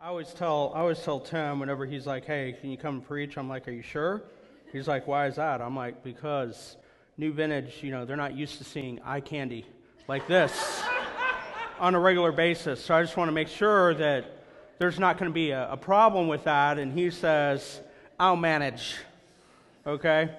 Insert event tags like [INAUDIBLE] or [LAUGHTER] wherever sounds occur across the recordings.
I always tell I always tell Tim whenever he's like, "Hey, can you come preach?" I'm like, "Are you sure?" He's like, "Why is that?" I'm like, "Because New Vintage, you know, they're not used to seeing eye candy like this [LAUGHS] on a regular basis. So I just want to make sure that there's not going to be a, a problem with that." And he says, "I'll manage." Okay.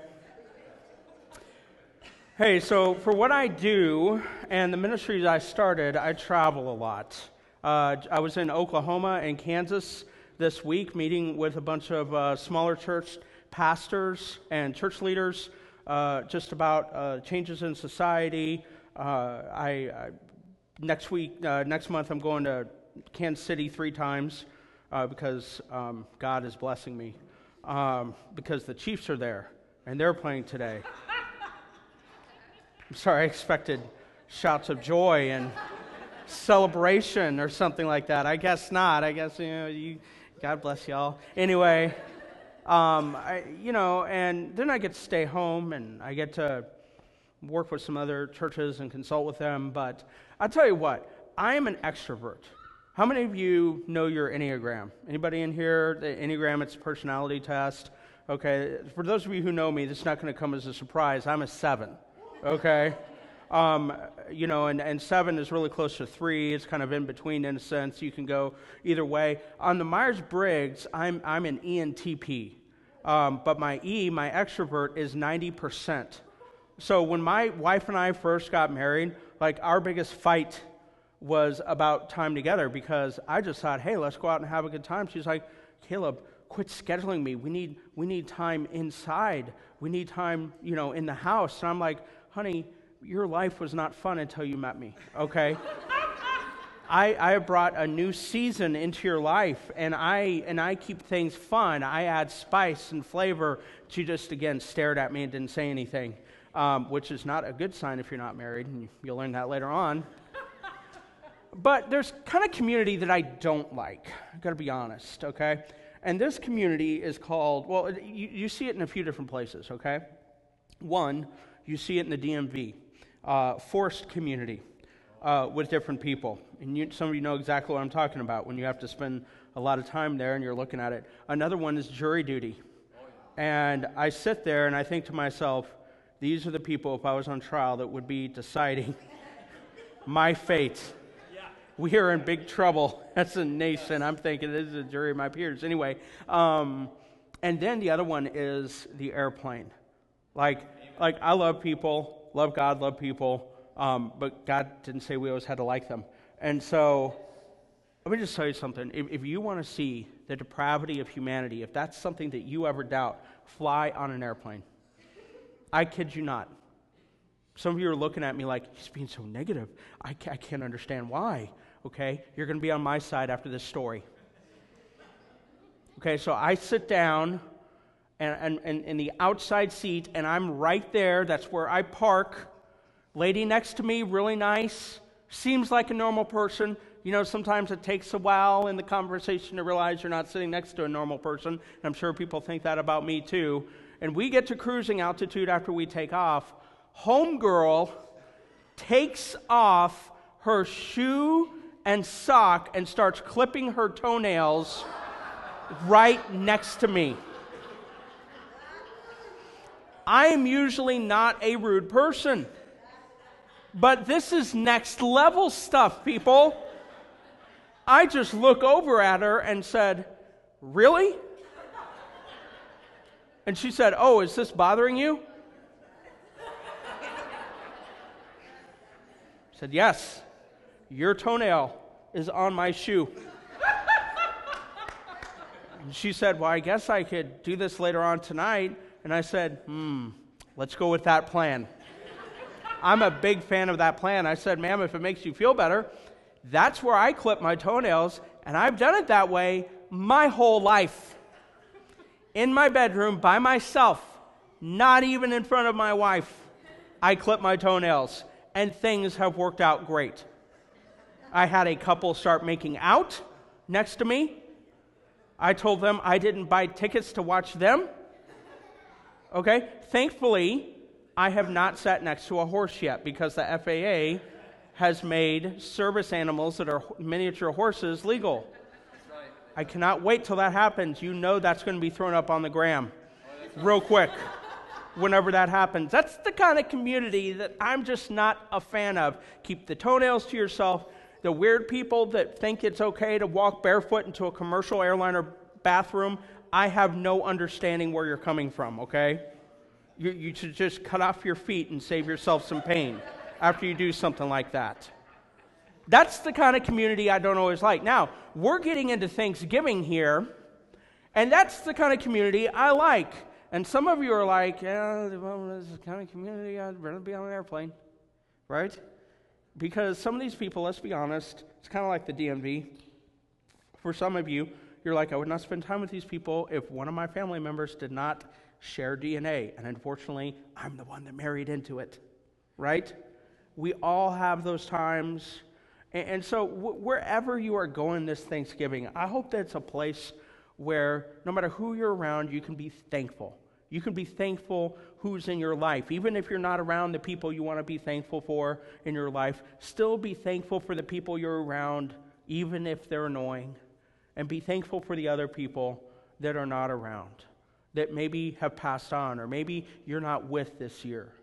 Hey, so for what I do and the ministries I started, I travel a lot. Uh, I was in Oklahoma and Kansas this week meeting with a bunch of uh, smaller church pastors and church leaders uh, just about uh, changes in society. Uh, I, I, next week, uh, next month, I'm going to Kansas City three times because um, God is blessing me. Um, because the Chiefs are there and they're playing today. [LAUGHS] I'm sorry, I expected shouts of joy and celebration or something like that. I guess not. I guess, you know, you, God bless y'all. Anyway, um, I, you know, and then I get to stay home and I get to work with some other churches and consult with them. But I'll tell you what, I am an extrovert. How many of you know your Enneagram? Anybody in here? The Enneagram, it's a personality test. Okay, for those of you who know me, this is not going to come as a surprise. I'm a seven. Okay? Um, you know, and, and seven is really close to three. It's kind of in between in a sense. You can go either way. On the Myers Briggs, I'm, I'm an ENTP. Um, but my E, my extrovert, is 90%. So when my wife and I first got married, like our biggest fight was about time together because I just thought, hey, let's go out and have a good time. She's like, Caleb, quit scheduling me. We need, we need time inside. We need time, you know, in the house. And I'm like, honey, your life was not fun until you met me, okay? [LAUGHS] I, I have brought a new season into your life, and I, and I keep things fun. I add spice and flavor. She just, again, stared at me and didn't say anything, um, which is not a good sign if you're not married, and you'll learn that later on. but there's kind of community that I don't like. I've got to be honest, okay? And this community is called, well, you, you see it in a few different places, okay? One, you see it in the DMV uh, forced community uh, with different people. And you, some of you know exactly what I'm talking about when you have to spend a lot of time there and you're looking at it. Another one is jury duty. And I sit there and I think to myself, these are the people, if I was on trial, that would be deciding [LAUGHS] my fate. We are in big trouble [LAUGHS] as a nation. I'm thinking this is a jury of my peers. Anyway, um, and then the other one is the airplane. Like, like I love people love God, love people, um, but God didn't say we always had to like them. And so, let me just tell you something. If, if you want to see the depravity of humanity, if that's something that you ever doubt, fly on an airplane. I kid you not. Some of you are looking at me like, he's being so negative. I I can't understand why. Okay? You're going to be on my side after this story. Okay, so I sit down and, and, in the outside seat, and I'm right there. That's where I park. Lady next to me, really nice, seems like a normal person. You know, sometimes it takes a while in the conversation to realize you're not sitting next to a normal person. And I'm sure people think that about me too. And we get to cruising altitude after we take off. Homegirl takes off her shoe and sock and starts clipping her toenails right next to me. I am usually not a rude person. But this is next level stuff, people. I just look over at her and said, Really? And she said, Oh, is this bothering you? I said, Yes, your toenail is on my shoe. and she said, Well, I guess I could do this later on tonight. And I said, hmm, let's go with that plan. I'm a big fan of that plan. I said, ma'am, if it makes you feel better, that's where I clip my toenails, and I've done it that way my whole life. In my bedroom by myself, not even in front of my wife, I clip my toenails, and things have worked out great. I had a couple start making out next to me. I told them I didn't buy tickets to watch them. Okay? Thankfully, I have not sat next to a horse yet because the FAA has made service animals that are miniature horses legal. I cannot wait till that happens. You know that's going to be thrown up on the gram real quick whenever that happens. That's the kind of community that I'm just not a fan of. Keep the toenails to yourself. The weird people that think it's okay to walk barefoot into a commercial airliner bathroom, I have no understanding where you're coming from, okay? You, you should just cut off your feet and save yourself some pain after you do something like that. That's the kind of community I don't always like. Now, we're getting into Thanksgiving here, and that's the kind of community I like. And some of you are like, yeah, well, this is the kind of community I'd rather be on an airplane, right? Because some of these people, let's be honest, it's kind of like the DMV. For some of you, you're like, I would not spend time with these people if one of my family members did not share DNA. And unfortunately, I'm the one that married into it, right? We all have those times. And, so, wherever you are going this Thanksgiving, I hope that it's a place where no matter who you're around, you can be thankful. You can be thankful who's in your life. Even if you're not around the people you want to be thankful for in your life, still be thankful for the people you're around, even if they're annoying. And be thankful for the other people that are not around, that maybe have passed on, or maybe you're not with this year.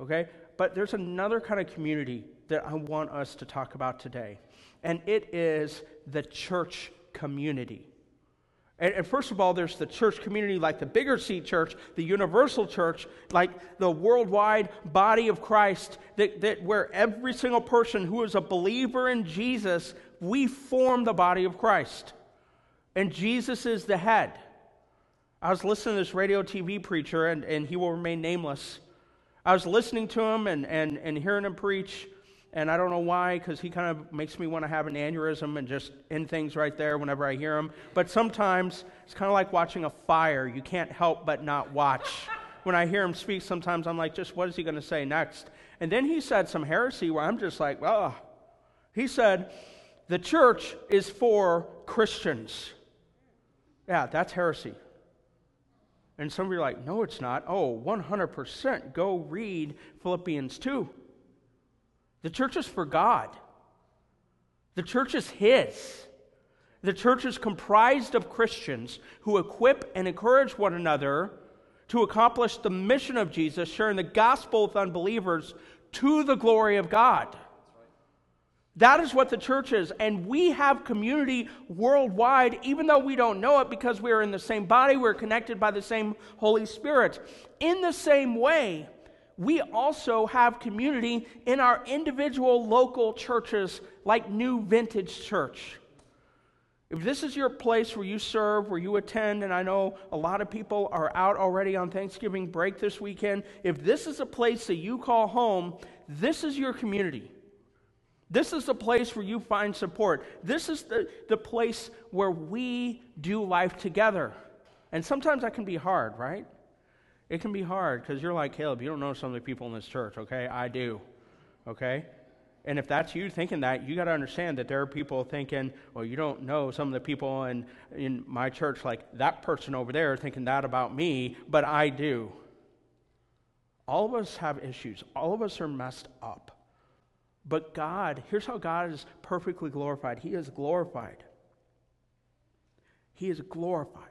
Okay? But there's another kind of community that I want us to talk about today, and it is the church community. And, and, first of all, there's the church community like the bigger C church, the universal church, like the worldwide body of Christ, that, that where every single person who is a believer in Jesus, we form the body of Christ. And Jesus is the head. I was listening to this radio TV preacher, and, and he will remain nameless. I was listening to him and, and, and hearing him preach, and I don't know why, because he kind of makes me want to have an aneurysm and just end things right there whenever I hear him. But sometimes it's kind of like watching a fire. You can't help but not watch. when I hear him speak, sometimes I'm like, just what is he going to say next? And then he said some heresy where I'm just like, oh. He said, the church is for Christians. Yeah, that's heresy. And some of you are like, no, it's not. Oh, 100%. Go read Philippians 2. The church is for God, the church is His. The church is comprised of Christians who equip and encourage one another to accomplish the mission of Jesus, sharing the gospel with unbelievers to the glory of God. That is what the church is. And we have community worldwide, even though we don't know it because we're in the same body, we're connected by the same Holy Spirit. In the same way, we also have community in our individual local churches like New Vintage Church. If this is your place where you serve, where you attend, and I know a lot of people are out already on Thanksgiving break this weekend, if this is a place that you call home, this is your community. This is the place where you find support. This is the, the place where we do life together. And sometimes that can be hard, right? It can be hard because you're like, Caleb, you don't know some of the people in this church, okay? I do, okay? And if that's you thinking that, you got to understand that there are people thinking, well, you don't know some of the people in, in my church, like that person over there thinking that about me, but I do. All of us have issues, all of us are messed up. But God, here's how God is perfectly glorified He is glorified. He is glorified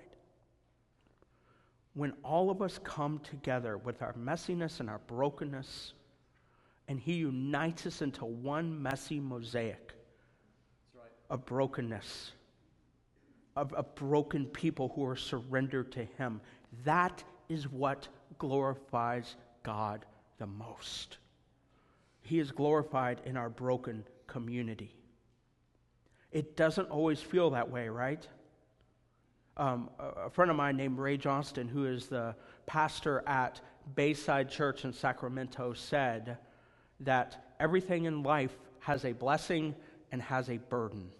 when all of us come together with our messiness and our brokenness, and He unites us into one messy mosaic right. of brokenness, of, of broken people who are surrendered to Him. That is what glorifies God the most. He is glorified in our broken community. It doesn't always feel that way, right? Um, a friend of mine named Ray Johnston, who is the pastor at Bayside Church in Sacramento, said that everything in life has a blessing and has a burden.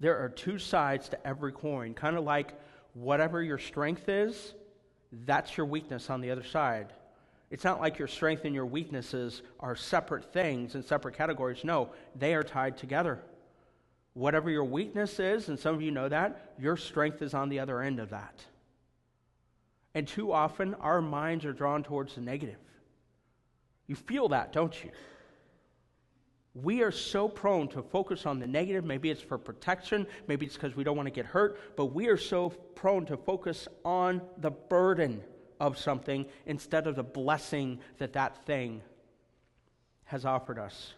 There are two sides to every coin, kind of like whatever your strength is, that's your weakness on the other side. It's not like your strength and your weaknesses are separate things and separate categories. No, they are tied together. Whatever your weakness is, and some of you know that, your strength is on the other end of that. And too often, our minds are drawn towards the negative. You feel that, don't you? We are so prone to focus on the negative. Maybe it's for protection, maybe it's because we don't want to get hurt, but we are so prone to focus on the burden of something instead of the blessing that that thing has offered us.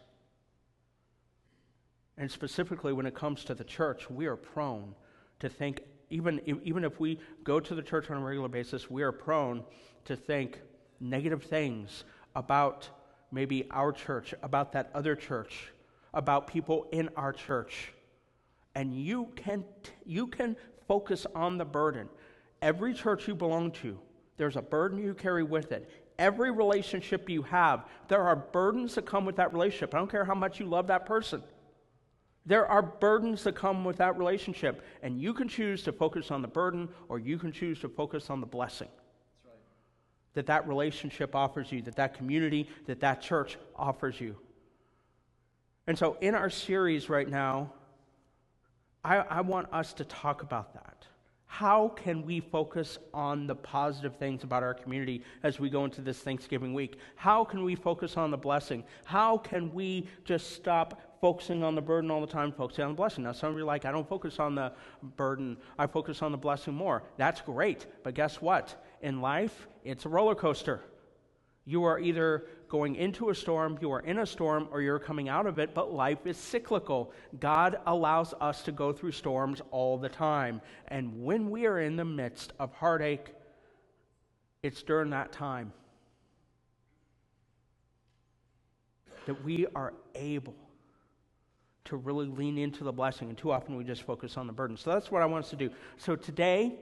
And specifically, when it comes to the church, we are prone to think, even, even if we go to the church on a regular basis, we are prone to think negative things about maybe our church, about that other church, about people in our church. And you can, you can focus on the burden. Every church you belong to, there's a burden you carry with it. Every relationship you have, there are burdens that come with that relationship. I don't care how much you love that person. There are burdens that come with that relationship, and you can choose to focus on the burden or you can choose to focus on the blessing right. that that relationship offers you, that that community, that that church offers you. And so, in our series right now, I, I want us to talk about that. How can we focus on the positive things about our community as we go into this Thanksgiving week? How can we focus on the blessing? How can we just stop focusing on the burden all the time, focusing on the blessing? Now, some of you are like, I don't focus on the burden, I focus on the blessing more. That's great, but guess what? In life, it's a roller coaster. You are either going into a storm, you are in a storm, or you're coming out of it, but life is cyclical. God allows us to go through storms all the time. And when we are in the midst of heartache, it's during that time that we are able to really lean into the blessing. And too often we just focus on the burden. So that's what I want us to do. So today,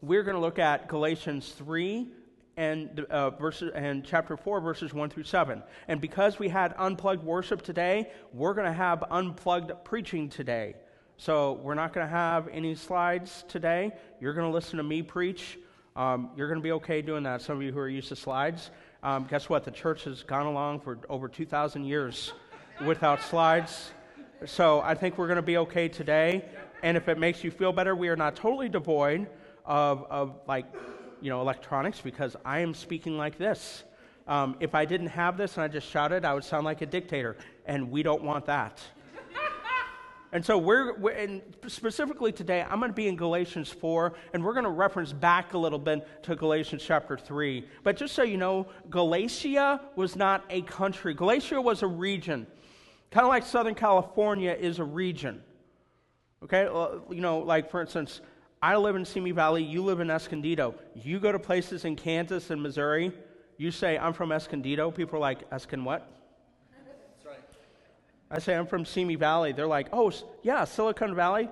we're going to look at Galatians 3 and, uh, verses, and chapter 4, verses 1 through 7. And because we had unplugged worship today, we're going to have unplugged preaching today. So we're not going to have any slides today. You're going to listen to me preach. Um, you're going to be okay doing that. Some of you who are used to slides. Um, guess what? The church has gone along for over 2,000 years without slides. So I think we're going to be okay today. And if it makes you feel better, we are not totally devoid of, of like you know, electronics because I am speaking like this. Um, if I didn't have this and I just shouted, I would sound like a dictator, and we don't want that. [LAUGHS] and so we're, we're and specifically today, I'm going to be in Galatians 4, and we're going to reference back a little bit to Galatians chapter 3. But just so you know, Galatia was not a country. Galatia was a region, kind of like Southern California is a region. Okay, you know, like for instance, I live in Simi Valley, you live in Escondido. You go to places in Kansas and Missouri, you say, I'm from Escondido. People are like, Escon what? That's right. I say, I'm from Simi Valley. They're like, oh, yeah, Silicon Valley?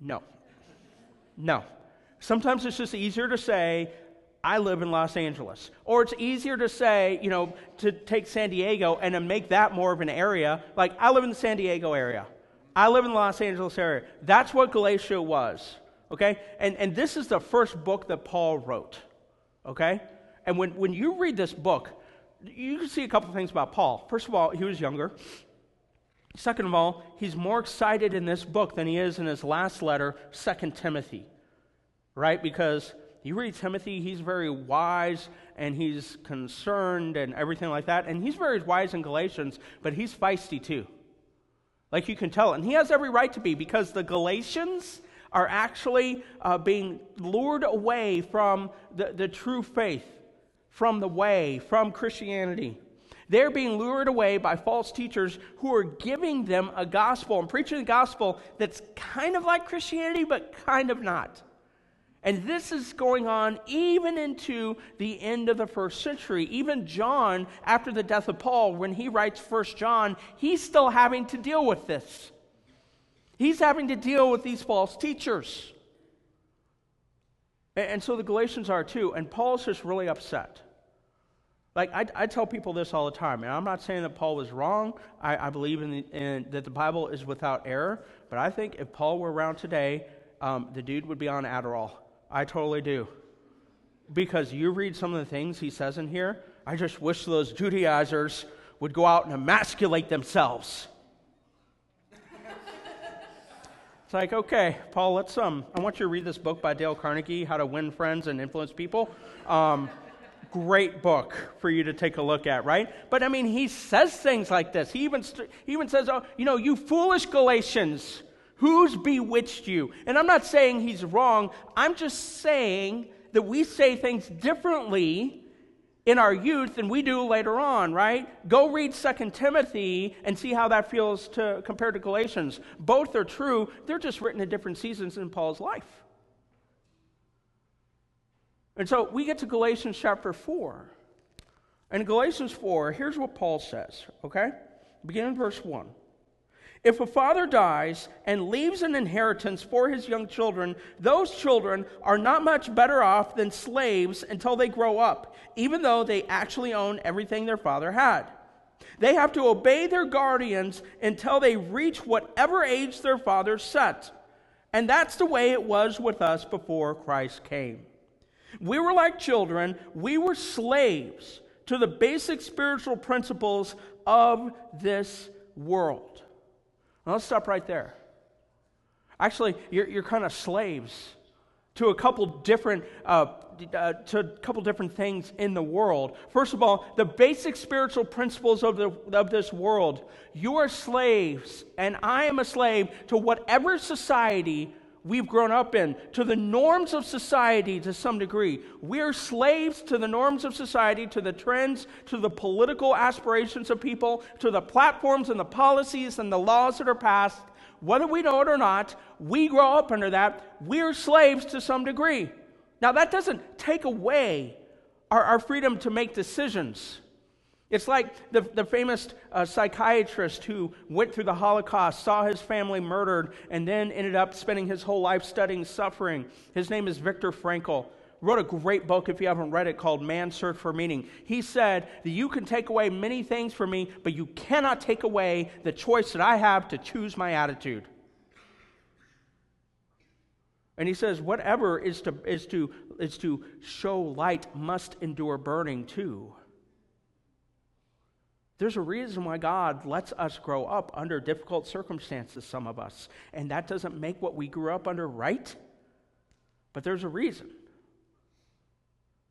No. No. Sometimes it's just easier to say, I live in Los Angeles. Or it's easier to say, you know, to take San Diego and to make that more of an area. Like, I live in the San Diego area. I live in the Los Angeles area. That's what Galatia was. Okay? And, and this is the first book that Paul wrote. Okay? And when, when you read this book, you can see a couple things about Paul. First of all, he was younger. Second of all, he's more excited in this book than he is in his last letter, Second Timothy. Right? Because you read Timothy, he's very wise and he's concerned and everything like that. And he's very wise in Galatians, but he's feisty too. Like you can tell. And he has every right to be because the Galatians are actually uh, being lured away from the, the true faith, from the way, from Christianity. They're being lured away by false teachers who are giving them a gospel and preaching a gospel that's kind of like Christianity, but kind of not. And this is going on even into the end of the first century. Even John, after the death of Paul, when he writes First John, he's still having to deal with this. He's having to deal with these false teachers. And so the Galatians are too. And Paul's just really upset. Like, I, I, tell people this all the time, and I'm not saying that Paul was wrong. I, I believe in, the, in, that the Bible is without error. But I think if Paul were around today, um, the dude would be on Adderall. I totally do. Because you read some of the things he says in here, I just wish those Judaizers would go out and emasculate themselves. It's like, okay, Paul, let's um, I want you to read this book by Dale Carnegie, How to Win Friends and Influence People. Um, great book for you to take a look at, right? But I mean, he says things like this. He even, he even says, oh, you know, you foolish Galatians, who's bewitched you? And I'm not saying he's wrong. I'm just saying that we say things differently in our youth than we do later on, right? Go read 2 Timothy and see how that feels to, compared to Galatians. Both are true. They're just written at different seasons in Paul's life. And so we get to Galatians chapter 4. And Galatians 4, here's what Paul says, okay? Beginning in verse 1. If a father dies and leaves an inheritance for his young children, those children are not much better off than slaves until they grow up, even though they actually own everything their father had. They have to obey their guardians until they reach whatever age their father set. And that's the way it was with us before Christ came. We were like children, we were slaves to the basic spiritual principles of this world. Now, let's stop right there. Actually, you're, you're kind of slaves to a couple different uh, uh, to a couple different things in the world. First of all, the basic spiritual principles of, the, of this world. You are slaves, and I am a slave to whatever society we've grown up in, to the norms of society to some degree. We're slaves to the norms of society, to the trends, to the political aspirations of people, to the platforms and the policies and the laws that are passed. Whether we know it or not, we grow up under that. We're slaves to some degree. Now, that doesn't take away our, our freedom to make decisions. It's like the, the famous uh, psychiatrist who went through the Holocaust, saw his family murdered, and then ended up spending his whole life studying suffering. His name is Viktor Frankl. Wrote a great book, if you haven't read it, called Man's Search for Meaning. He said that you can take away many things from me, but you cannot take away the choice that I have to choose my attitude. And he says, whatever is to, is to, is to show light must endure burning too. There's a reason why God lets us grow up under difficult circumstances, some of us. And that doesn't make what we grew up under right, but there's a reason.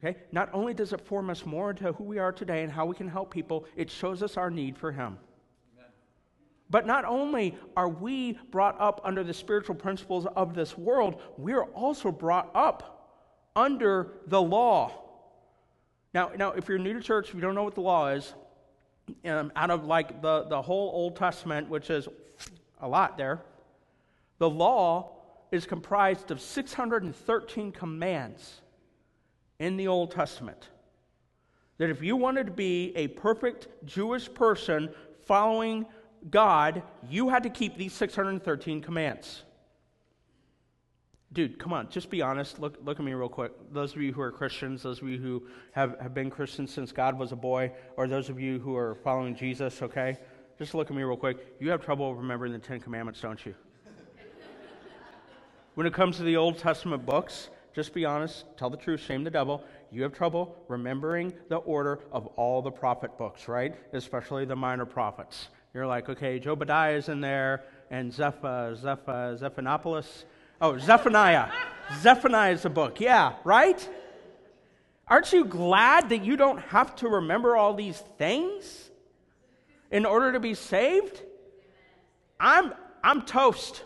Okay? Not only does it form us more into who we are today and how we can help people, it shows us our need for Him. But not only are we brought up under the spiritual principles of this world, we're also brought up under the law. Now, now, if you're new to church, if you don't know what the law is, um, out of like the, the whole Old Testament, which is a lot there, the law is comprised of 613 commands in the Old Testament. That if you wanted to be a perfect Jewish person following God, you had to keep these 613 commands. Dude, come on, just be honest. Look, look at me real quick. Those of you who are Christians, those of you who have, have been Christians since God was a boy, or those of you who are following Jesus, okay? Just look at me real quick. You have trouble remembering the Ten Commandments, don't you? when it comes to the Old Testament books, just be honest, tell the truth, shame the devil. You have trouble remembering the order of all the prophet books, right? Especially the minor prophets. You're like, okay, Jobadiah is in there, and Zeph, uh, Zeph, uh, Zephanopolis Oh, Zephaniah. Zephaniah is a book. Yeah, right? Aren't you glad that you don't have to remember all these things in order to be saved? I'm, I'm toast.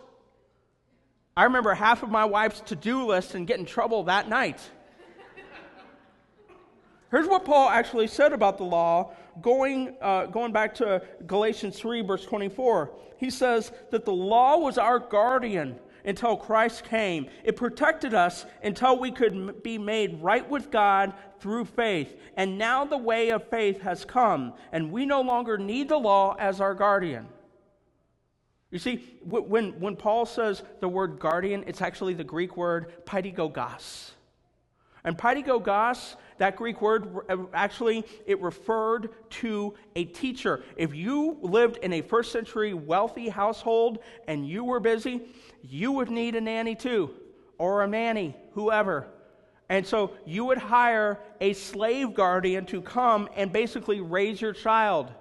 I remember half of my wife's to do list and get in trouble that night. Here's what Paul actually said about the law, going, uh, going back to Galatians 3, verse 24. He says that the law was our guardian until Christ came. It protected us until we could be made right with God through faith. And now the way of faith has come, and we no longer need the law as our guardian. You see, when, when Paul says the word guardian, it's actually the Greek word paidagogos. And paidagogos, that Greek word, uh, actually, it referred to a teacher. If you lived in a first century wealthy household and you were busy, you would need a nanny too, or a nanny, whoever. And so you would hire a slave guardian to come and basically raise your child.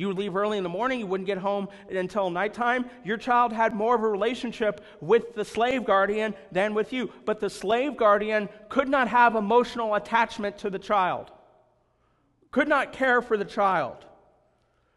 You would leave early in the morning, you wouldn't get home until nighttime. Your child had more of a relationship with the slave guardian than with you. But the slave guardian could not have emotional attachment to the child. could not care for the child.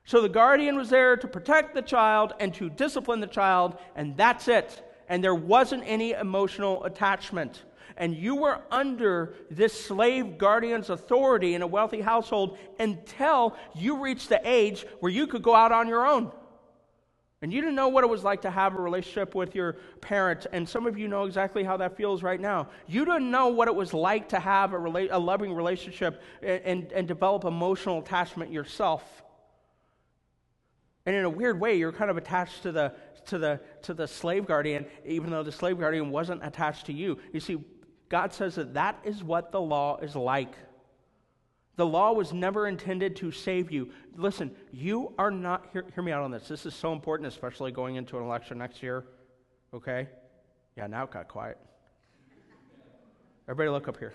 So the guardian was there to protect the child and to discipline the child, and that's it. And there wasn't any emotional attachment. And you were under this slave guardian's authority in a wealthy household until you reached the age where you could go out on your own. And you didn't know what it was like to have a relationship with your parents. And some of you know exactly how that feels right now. You didn't know what it was like to have a, rela- a loving relationship and, and, and develop emotional attachment yourself. And in a weird way, you're kind of attached to the, to, the, to the slave guardian, even though the slave guardian wasn't attached to you. You see, God says that that is what the law is like. The law was never intended to save you. Listen, you are not, hear, hear, me out on this. This is so important, especially going into an election next year. Okay? Yeah, now it got quiet. Everybody look up here.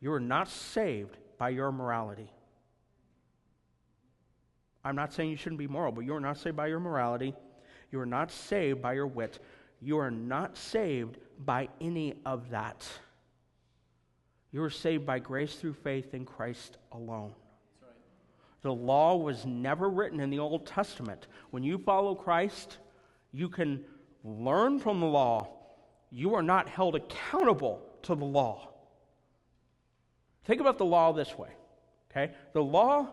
You are not saved by your morality. I'm not saying you shouldn't be moral, but you are not saved by your morality. You are not saved by your wit. You are not saved by any of that. You are saved by grace through faith in Christ alone. The law was never written in the Old Testament. When you follow Christ, you can learn from the law. You are not held accountable to the law. Think about the law this way, okay? The law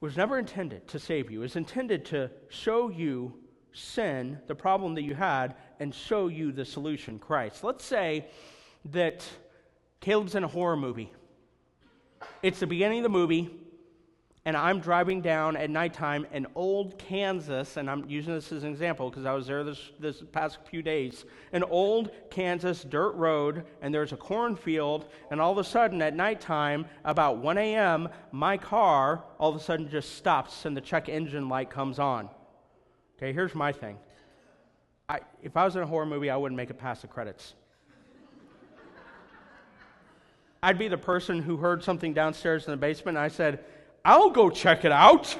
was never intended to save you. It was intended to show you sin, the problem that you had, and show you the solution, Christ. Let's say that Caleb's in a horror movie. It's the beginning of the movie, and I'm driving down at nighttime in old Kansas, and I'm using this as an example because I was there this, this past few days. An old Kansas dirt road, and there's a cornfield, and all of a sudden at nighttime, about 1 a.m., my car all of a sudden just stops and the check engine light comes on. Okay, here's my thing. I, if I was in a horror movie, I wouldn't make it past the credits. [LAUGHS] I'd be the person who heard something downstairs in the basement, and I said, I'll go check it out. [LAUGHS]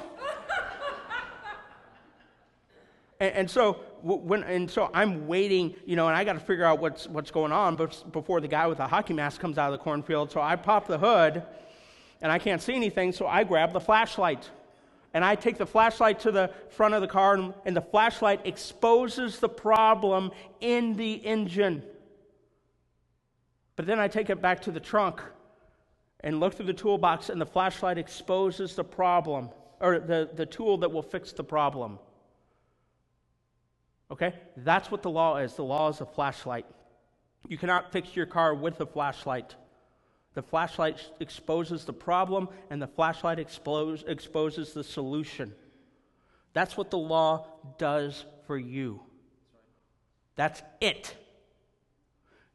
and, and, so when and so I'm waiting, you know, and I got to figure out what's what's going on before the guy with the hockey mask comes out of the cornfield. So I pop the hood, and I can't see anything, so I grab the flashlight. And I take the flashlight to the front of the car, and, and the flashlight exposes the problem in the engine. But then I take it back to the trunk and look through the toolbox, and the flashlight exposes the problem, or the, the tool that will fix the problem. Okay? That's what the law is. The law is a flashlight. You cannot fix your car with a flashlight. The flashlight exposes the problem, and the flashlight expose, exposes the solution. That's what the law does for you. That's it.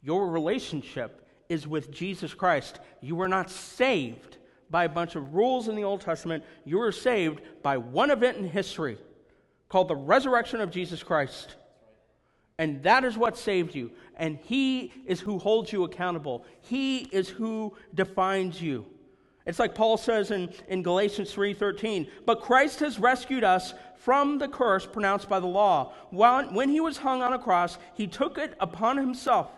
Your relationship is with Jesus Christ. You were not saved by a bunch of rules in the Old Testament. You were saved by one event in history called the resurrection of Jesus Christ. And that is what saved you. And He is who holds you accountable. He is who defines you. It's like Paul says in, in Galatians 3:13, but Christ has rescued us from the curse pronounced by the law. When, when he was hung on a cross, he took it upon himself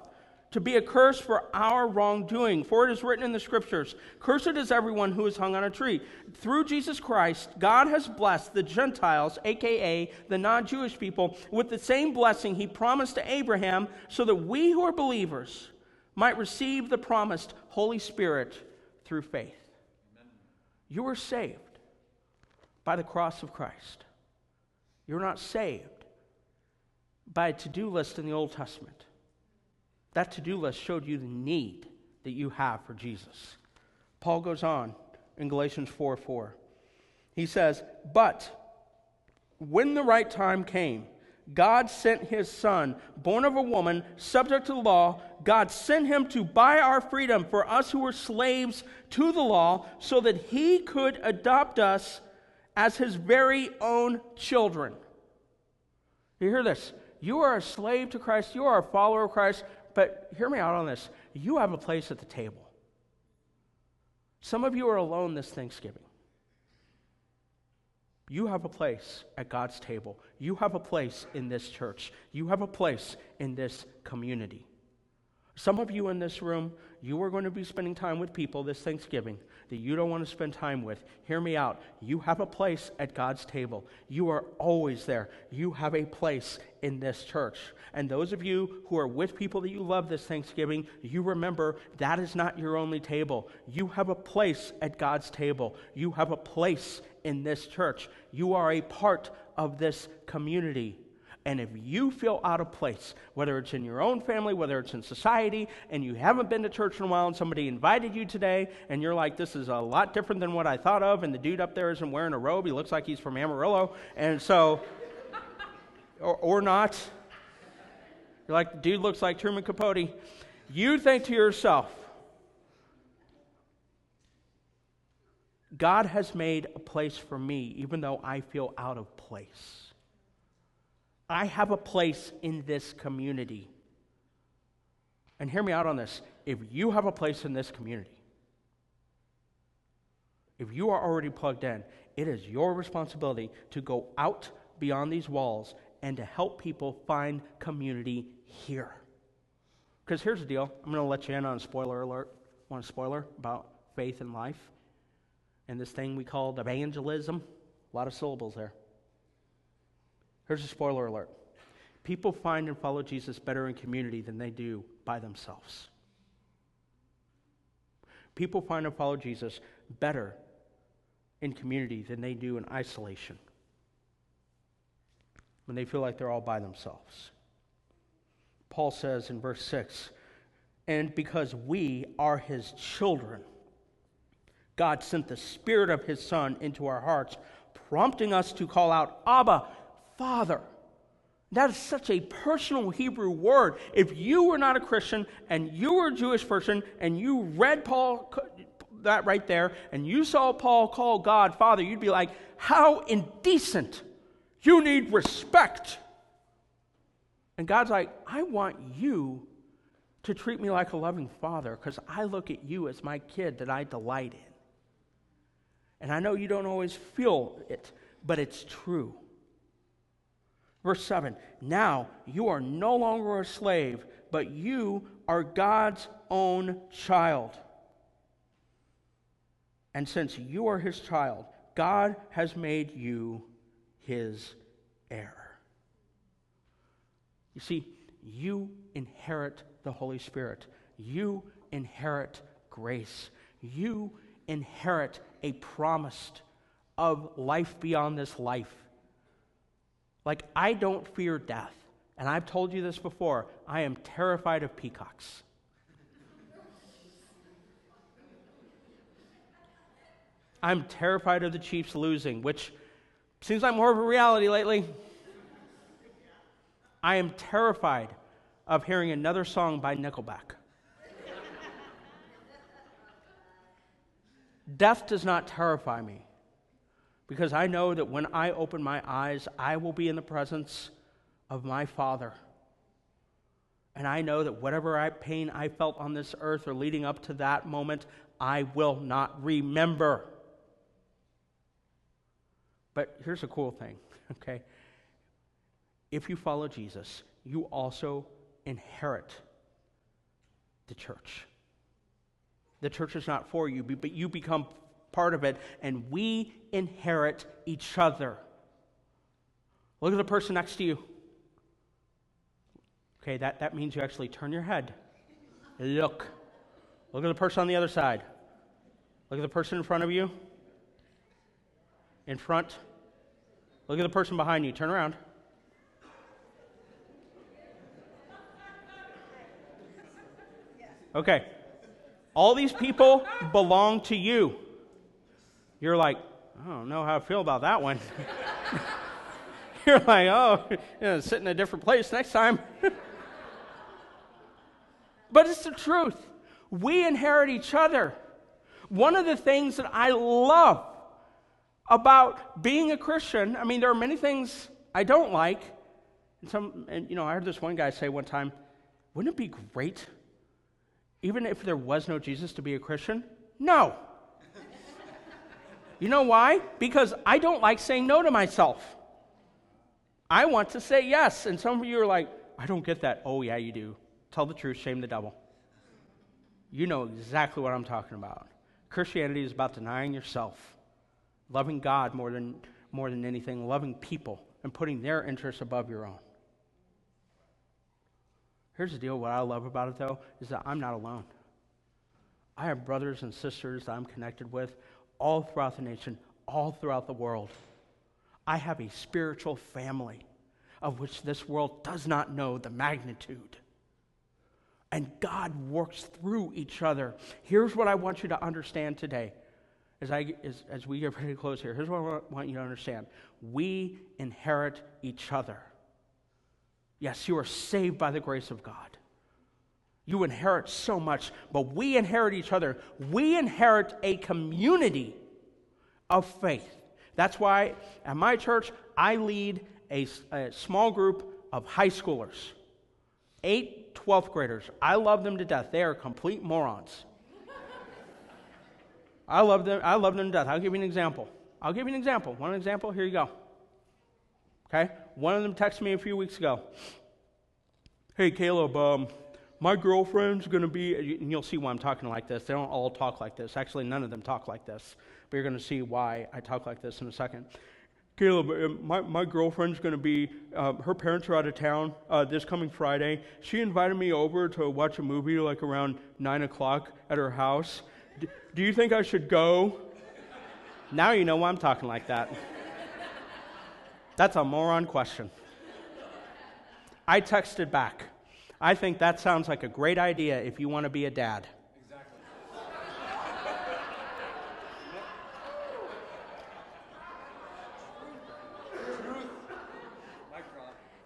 to be a curse for our wrongdoing. For it is written in the scriptures Cursed is everyone who is hung on a tree. Through Jesus Christ, God has blessed the Gentiles, aka the non Jewish people, with the same blessing he promised to Abraham, so that we who are believers might receive the promised Holy Spirit through faith. Amen. You are saved by the cross of Christ. You're not saved by a to do list in the Old Testament. That to do list showed you the need that you have for Jesus. Paul goes on in Galatians 4 4. He says, But when the right time came, God sent his son, born of a woman, subject to the law. God sent him to buy our freedom for us who were slaves to the law, so that he could adopt us as his very own children. You hear this? You are a slave to Christ, you are a follower of Christ. But hear me out on this. You have a place at the table. Some of you are alone this Thanksgiving. You have a place at God's table. You have a place in this church. You have a place in this community. Some of you in this room, you are going to be spending time with people this Thanksgiving that you don't want to spend time with. Hear me out. You have a place at God's table. You are always there. You have a place in this church. And those of you who are with people that you love this Thanksgiving, you remember that is not your only table. You have a place at God's table. You have a place in this church. You are a part of this community. And if you feel out of place, whether it's in your own family, whether it's in society, and you haven't been to church in a while, and somebody invited you today, and you're like, this is a lot different than what I thought of, and the dude up there isn't wearing a robe, he looks like he's from Amarillo, and so, or, or not, you're like, the dude looks like Truman Capote, you think to yourself, God has made a place for me, even though I feel out of place. I have a place in this community. And hear me out on this. If you have a place in this community, if you are already plugged in, it is your responsibility to go out beyond these walls and to help people find community here. Because here's the deal I'm going to let you in on a spoiler alert. A spoiler about faith and life? And this thing we call evangelism? A lot of syllables there. Here's a spoiler alert people find and follow Jesus better in community than they do by themselves. People find and follow Jesus better in community than they do in isolation when they feel like they're all by themselves. Paul says in verse 6 And because we are his children, God sent the Spirit of his Son into our hearts, prompting us to call out, Abba, Father. That is such a personal Hebrew word. If you were not a Christian and you were a Jewish person and you read Paul that right there and you saw Paul call God Father, you'd be like, how indecent. You need respect. And God's like, I want you to treat me like a loving father because I look at you as my kid that I delight in. And I know you don't always feel it, but it's true. Verse 7 Now you are no longer a slave, but you are God's own child. And since you are his child, God has made you his heir. You see, you inherit the Holy Spirit, you inherit grace, you inherit a promise of life beyond this life. Like, I don't fear death. And I've told you this before I am terrified of peacocks. I'm terrified of the Chiefs losing, which seems like more of a reality lately. I am terrified of hearing another song by Nickelback. Death does not terrify me because I know that when I open my eyes, I will be in the presence of my Father. And I know that whatever pain I felt on this earth or leading up to that moment, I will not remember. But here's a cool thing, [LAUGHS] okay? If you follow Jesus, you also inherit the church. The church is not for you, but you become part of it, and we inherit each other. Look at the person next to you. Okay, that, that means you actually turn your head. Look. Look at the person on the other side. Look at the person in front of you. In front. Look at the person behind you. Turn around. Okay. All these people belong to you. You're like, I don't know how I feel about that one. [LAUGHS] You're like, oh, you know, sit in a different place next time. [LAUGHS] but it's the truth. We inherit each other. One of the things that I love about being a Christian, I mean, there are many things I don't like. And some, and you know, I heard this one guy say one time, wouldn't it be great, even if there was no Jesus, to be a Christian? No. You know why? Because I don't like saying no to myself. I want to say yes. And some of you are like, I don't get that. Oh, yeah, you do. Tell the truth, shame the devil. you know exactly what I'm talking about. Christianity is about denying yourself, loving God more than, more than anything, loving people, and putting their interests above your own. Here's the deal what I love about it, though, is that I'm not alone. I have brothers and sisters that I'm connected with all throughout the nation, all throughout the world. I have a spiritual family of which this world does not know the magnitude. And God works through each other. Here's what I want you to understand today as, I, as, as we get ready to close here. Here's what I want you to understand we inherit each other. Yes, you are saved by the grace of God. You inherit so much, but we inherit each other. We inherit a community of faith. That's why at my church, I lead a, a small group of high schoolers, eight 12th graders. I love them to death. They are complete morons. I love them. I love them to death. I'll give you an example. I'll give you an example. One example. Here you go. Okay. One of them texted me a few weeks ago. Hey, Caleb. Um, my girlfriend's going to be, and you'll see why I'm talking like this. They don't all talk like this. Actually, none of them talk like this. But you're going to see why I talk like this in a second. Caleb, uh, my, my girlfriend's going to be, uh, her parents are out of town uh, this coming Friday. She invited me over to watch a movie like around 9 o'clock at her house. D- do you think I should go? Now you know why I'm talking like that. That's a moron question. I texted back. I think that sounds like a great idea if you want to be a dad. Exactly.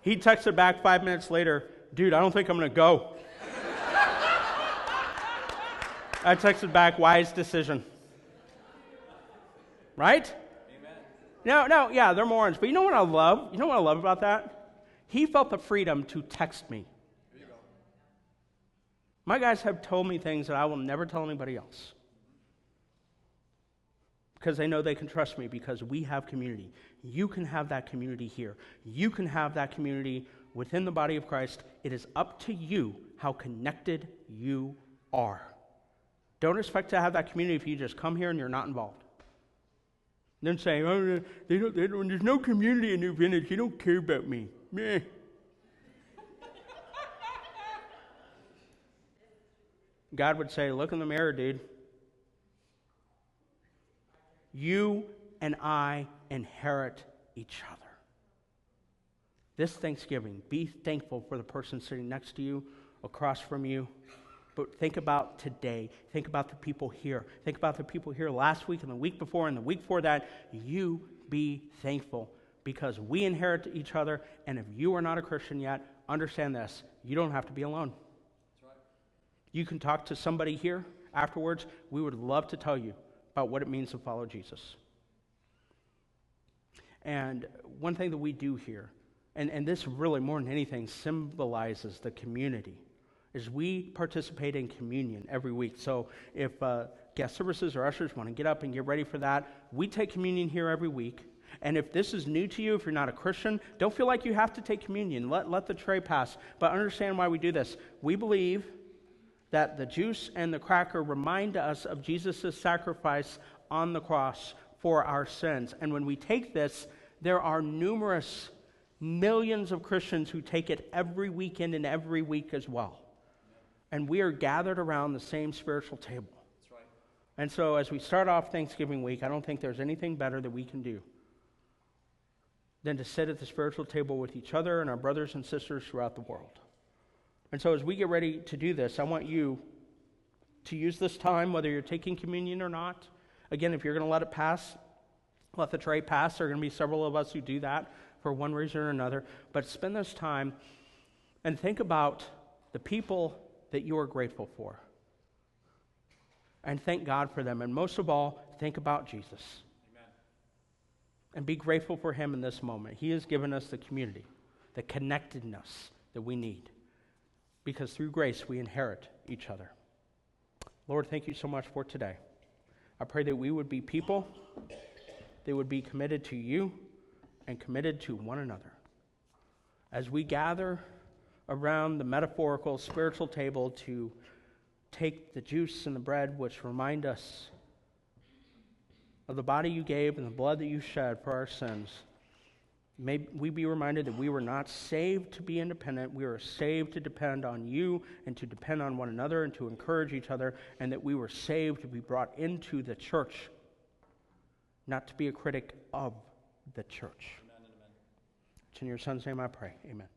He texts texted back five minutes later, dude, I don't think I'm going to go. I texted back, wise decision. Right? Amen. No, no, yeah, they're morons. But you know what I love? You know what I love about that? He felt the freedom to text me. My guys have told me things that I will never tell anybody else because they know they can trust me because we have community. You can have that community here. You can have that community within the body of Christ. It is up to you how connected you are. Don't expect to have that community if you just come here and you're not involved. Then say, oh, they don't, they don't, there's no community in New Vintage. They don't care about me. Meh. God would say, look in the mirror, dude. You and I inherit each other. This Thanksgiving, be thankful for the person sitting next to you, across from you. But think about today. Think about the people here. Think about the people here last week and the week before and the week before that. You be thankful because we inherit each other. And if you are not a Christian yet, understand this you don't have to be alone. You can talk to somebody here afterwards. We would love to tell you about what it means to follow Jesus. And one thing that we do here, and, and this really more than anything symbolizes the community, is we participate in communion every week. So if uh, guest services or ushers want to get up and get ready for that, we take communion here every week. And if this is new to you, if you're not a Christian, don't feel like you have to take communion. Let, let the tray pass. But understand why we do this. We believe that the juice and the cracker remind us of Jesus' sacrifice on the cross for our sins. And when we take this, there are numerous millions of Christians who take it every weekend and every week as well. And we are gathered around the same spiritual table. Right. And so, as we start off Thanksgiving week, I don't think there's anything better that we can do than to sit at the spiritual table with each other and our brothers and sisters throughout the world. And so, as we get ready to do this, I want you to use this time, whether you're taking communion or not. Again, if you're going to let it pass, let the tray pass. There are going to be several of us who do that for one reason or another. But spend this time and think about the people that you are grateful for. And thank God for them. And most of all, think about Jesus. Amen. And be grateful for him in this moment. He has given us the community, the connectedness that we need because through grace we inherit each other. Lord, thank you so much for today. I pray that we would be people that would be committed to you and committed to one another. As we gather around the metaphorical spiritual table to take the juice and the bread, which remind us of the body you gave and the blood that you shed for our sins. May we be reminded that we were not saved to be independent. We were saved to depend on you and to depend on one another and to encourage each other, and that we were saved to be brought into the church, not to be a critic of the church. Amen, amen. It's in your son's name I pray. Amen.